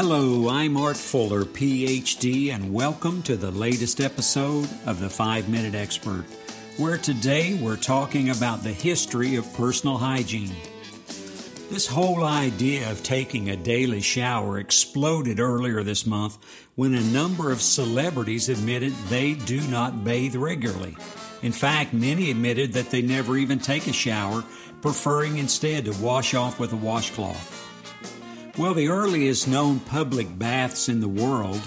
Hello, I'm Art Fuller, PhD, and welcome to the latest episode of the 5 Minute Expert, where today we're talking about the history of personal hygiene. This whole idea of taking a daily shower exploded earlier this month when a number of celebrities admitted they do not bathe regularly. In fact, many admitted that they never even take a shower, preferring instead to wash off with a washcloth. Well, the earliest known public baths in the world,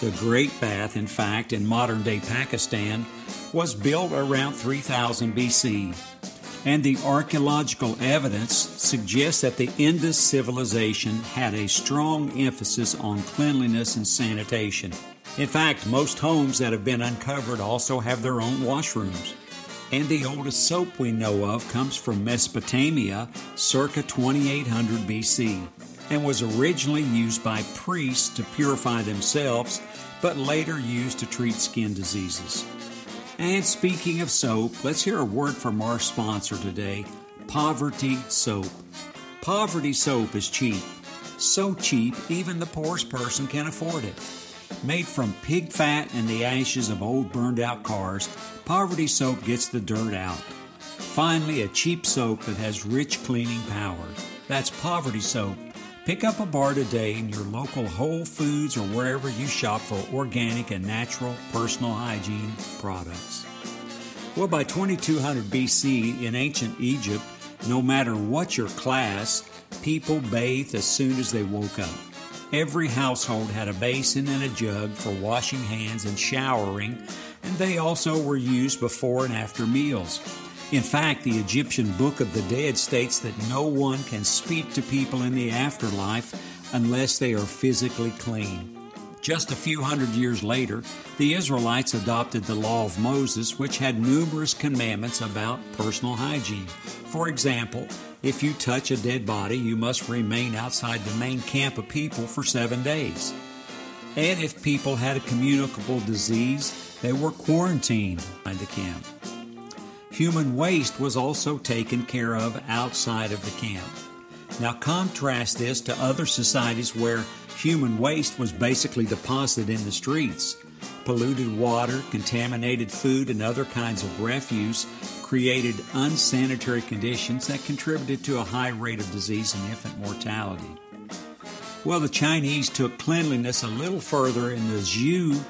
the Great Bath, in fact, in modern day Pakistan, was built around 3000 BC and the archaeological evidence suggests that the Indus civilization had a strong emphasis on cleanliness and sanitation. In fact, most homes that have been uncovered also have their own washrooms. And the oldest soap we know of comes from Mesopotamia circa 2800 BC and was originally used by priests to purify themselves, but later used to treat skin diseases. And speaking of soap, let's hear a word from our sponsor today Poverty Soap. Poverty Soap is cheap. So cheap, even the poorest person can afford it. Made from pig fat and the ashes of old burned out cars, Poverty Soap gets the dirt out. Finally, a cheap soap that has rich cleaning power. That's Poverty Soap Pick up a bar today in your local Whole Foods or wherever you shop for organic and natural personal hygiene products. Well, by 2200 BC in ancient Egypt, no matter what your class, people bathed as soon as they woke up. Every household had a basin and a jug for washing hands and showering, and they also were used before and after meals. In fact, the Egyptian Book of the Dead states that no one can speak to people in the afterlife unless they are physically clean. Just a few hundred years later, the Israelites adopted the Law of Moses, which had numerous commandments about personal hygiene. For example, if you touch a dead body, you must remain outside the main camp of people for seven days. And if people had a communicable disease, they were quarantined by the camp. Human waste was also taken care of outside of the camp. Now, contrast this to other societies where human waste was basically deposited in the streets. Polluted water, contaminated food, and other kinds of refuse created unsanitary conditions that contributed to a high rate of disease and infant mortality. Well, the Chinese took cleanliness a little further in the Zhou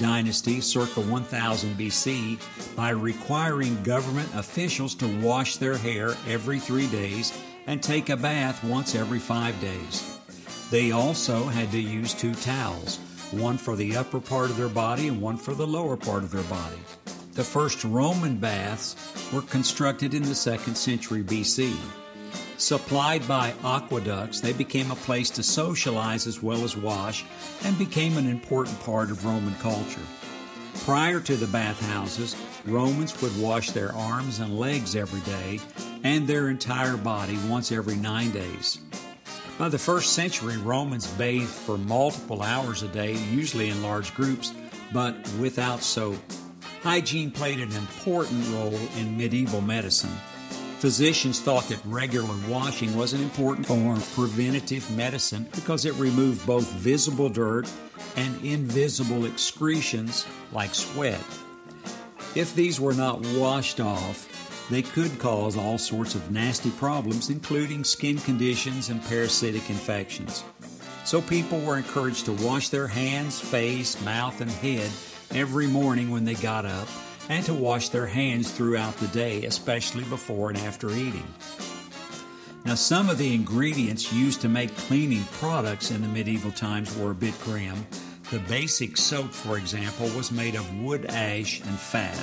dynasty circa 1000 BC by requiring government officials to wash their hair every three days and take a bath once every five days. They also had to use two towels, one for the upper part of their body and one for the lower part of their body. The first Roman baths were constructed in the second century BC. Supplied by aqueducts, they became a place to socialize as well as wash and became an important part of Roman culture. Prior to the bathhouses, Romans would wash their arms and legs every day and their entire body once every nine days. By the first century, Romans bathed for multiple hours a day, usually in large groups, but without soap. Hygiene played an important role in medieval medicine. Physicians thought that regular washing was an important form of preventative medicine because it removed both visible dirt and invisible excretions like sweat. If these were not washed off, they could cause all sorts of nasty problems, including skin conditions and parasitic infections. So people were encouraged to wash their hands, face, mouth, and head every morning when they got up and to wash their hands throughout the day, especially before and after eating. Now, some of the ingredients used to make cleaning products in the medieval times were a bit grim. The basic soap, for example, was made of wood ash and fat.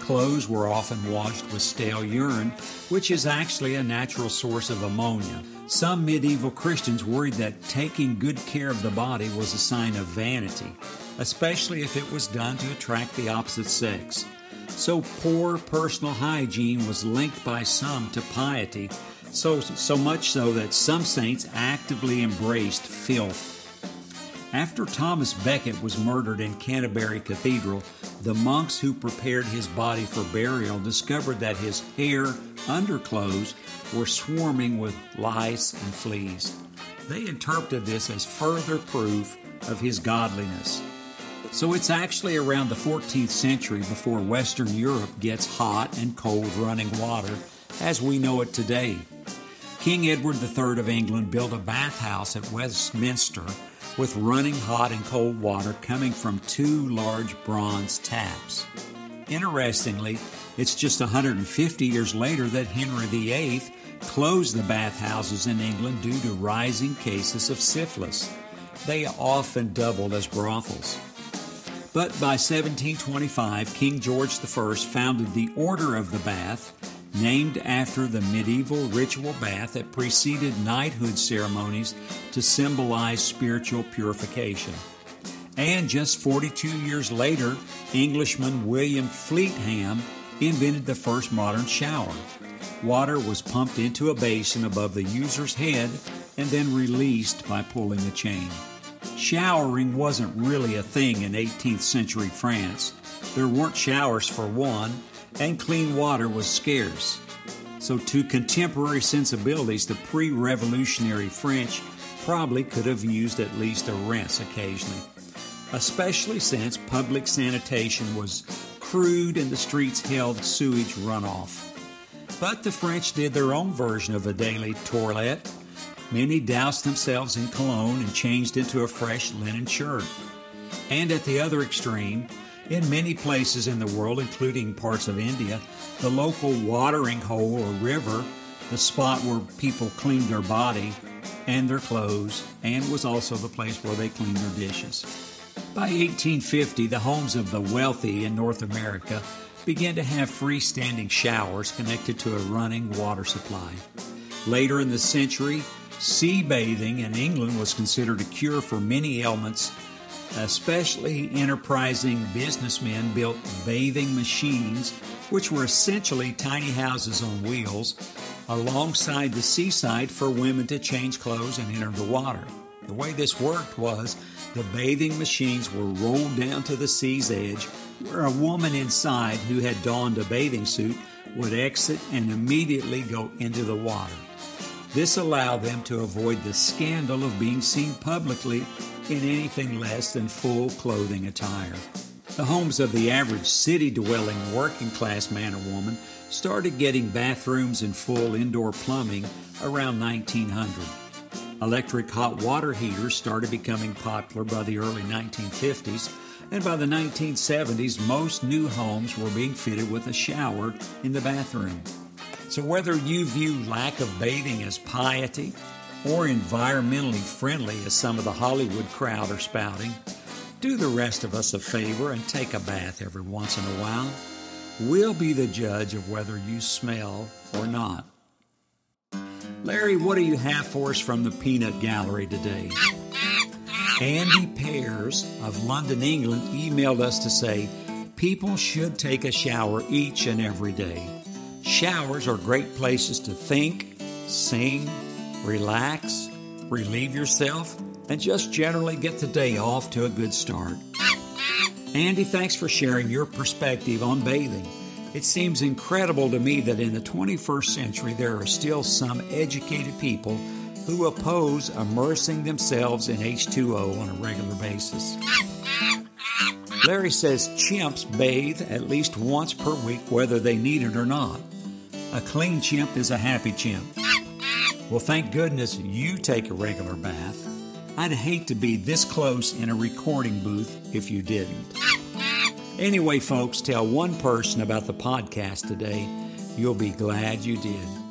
Clothes were often washed with stale urine, which is actually a natural source of ammonia. Some medieval Christians worried that taking good care of the body was a sign of vanity, especially if it was done to attract the opposite sex. So poor personal hygiene was linked by some to piety, so, so much so that some saints actively embraced filth. After Thomas Becket was murdered in Canterbury Cathedral, the monks who prepared his body for burial discovered that his hair underclothes were swarming with lice and fleas. they interpreted this as further proof of his godliness. So it's actually around the 14th century before Western Europe gets hot and cold running water as we know it today. King Edward III of England built a bathhouse at Westminster with running hot and cold water coming from two large bronze taps. Interestingly, it's just 150 years later that Henry VIII closed the bathhouses in England due to rising cases of syphilis. They often doubled as brothels. But by 1725, King George I founded the Order of the Bath, named after the medieval ritual bath that preceded knighthood ceremonies to symbolize spiritual purification. And just 42 years later, Englishman William Feetham invented the first modern shower. Water was pumped into a basin above the user's head and then released by pulling a chain. Showering wasn't really a thing in 18th century France. There weren't showers for one, and clean water was scarce. So, to contemporary sensibilities, the pre revolutionary French probably could have used at least a rinse occasionally, especially since public sanitation was crude and the streets held sewage runoff. But the French did their own version of a daily toilet. Many doused themselves in cologne and changed into a fresh linen shirt. And at the other extreme, in many places in the world, including parts of India, the local watering hole or river, the spot where people cleaned their body and their clothes, and was also the place where they cleaned their dishes. By 1850, the homes of the wealthy in North America began to have freestanding showers connected to a running water supply. Later in the century, sea bathing in England was considered a cure for many ailments. Especially enterprising businessmen built bathing machines, which were essentially tiny houses on wheels, alongside the seaside for women to change clothes and enter the water. The way this worked was the bathing machines were rolled down to the sea's edge, where a woman inside who had donned a bathing suit would exit and immediately go into the water. This allowed them to avoid the scandal of being seen publicly in anything less than full clothing attire. The homes of the average city dwelling working class man or woman started getting bathrooms and full indoor plumbing around 1900. Electric hot water heaters started becoming popular by the early 1950s, and by the 1970s, most new homes were being fitted with a shower in the bathroom. So, whether you view lack of bathing as piety or environmentally friendly as some of the Hollywood crowd are spouting, do the rest of us a favor and take a bath every once in a while. We'll be the judge of whether you smell or not. Larry, what do you have for us from the Peanut Gallery today? Andy Pears of London, England emailed us to say people should take a shower each and every day. Showers are great places to think, sing, relax, relieve yourself, and just generally get the day off to a good start. Andy, thanks for sharing your perspective on bathing. It seems incredible to me that in the 21st century there are still some educated people who oppose immersing themselves in H2O on a regular basis. Larry says chimps bathe at least once per week whether they need it or not. A clean chimp is a happy chimp. Well, thank goodness you take a regular bath. I'd hate to be this close in a recording booth if you didn't. Anyway, folks, tell one person about the podcast today. You'll be glad you did.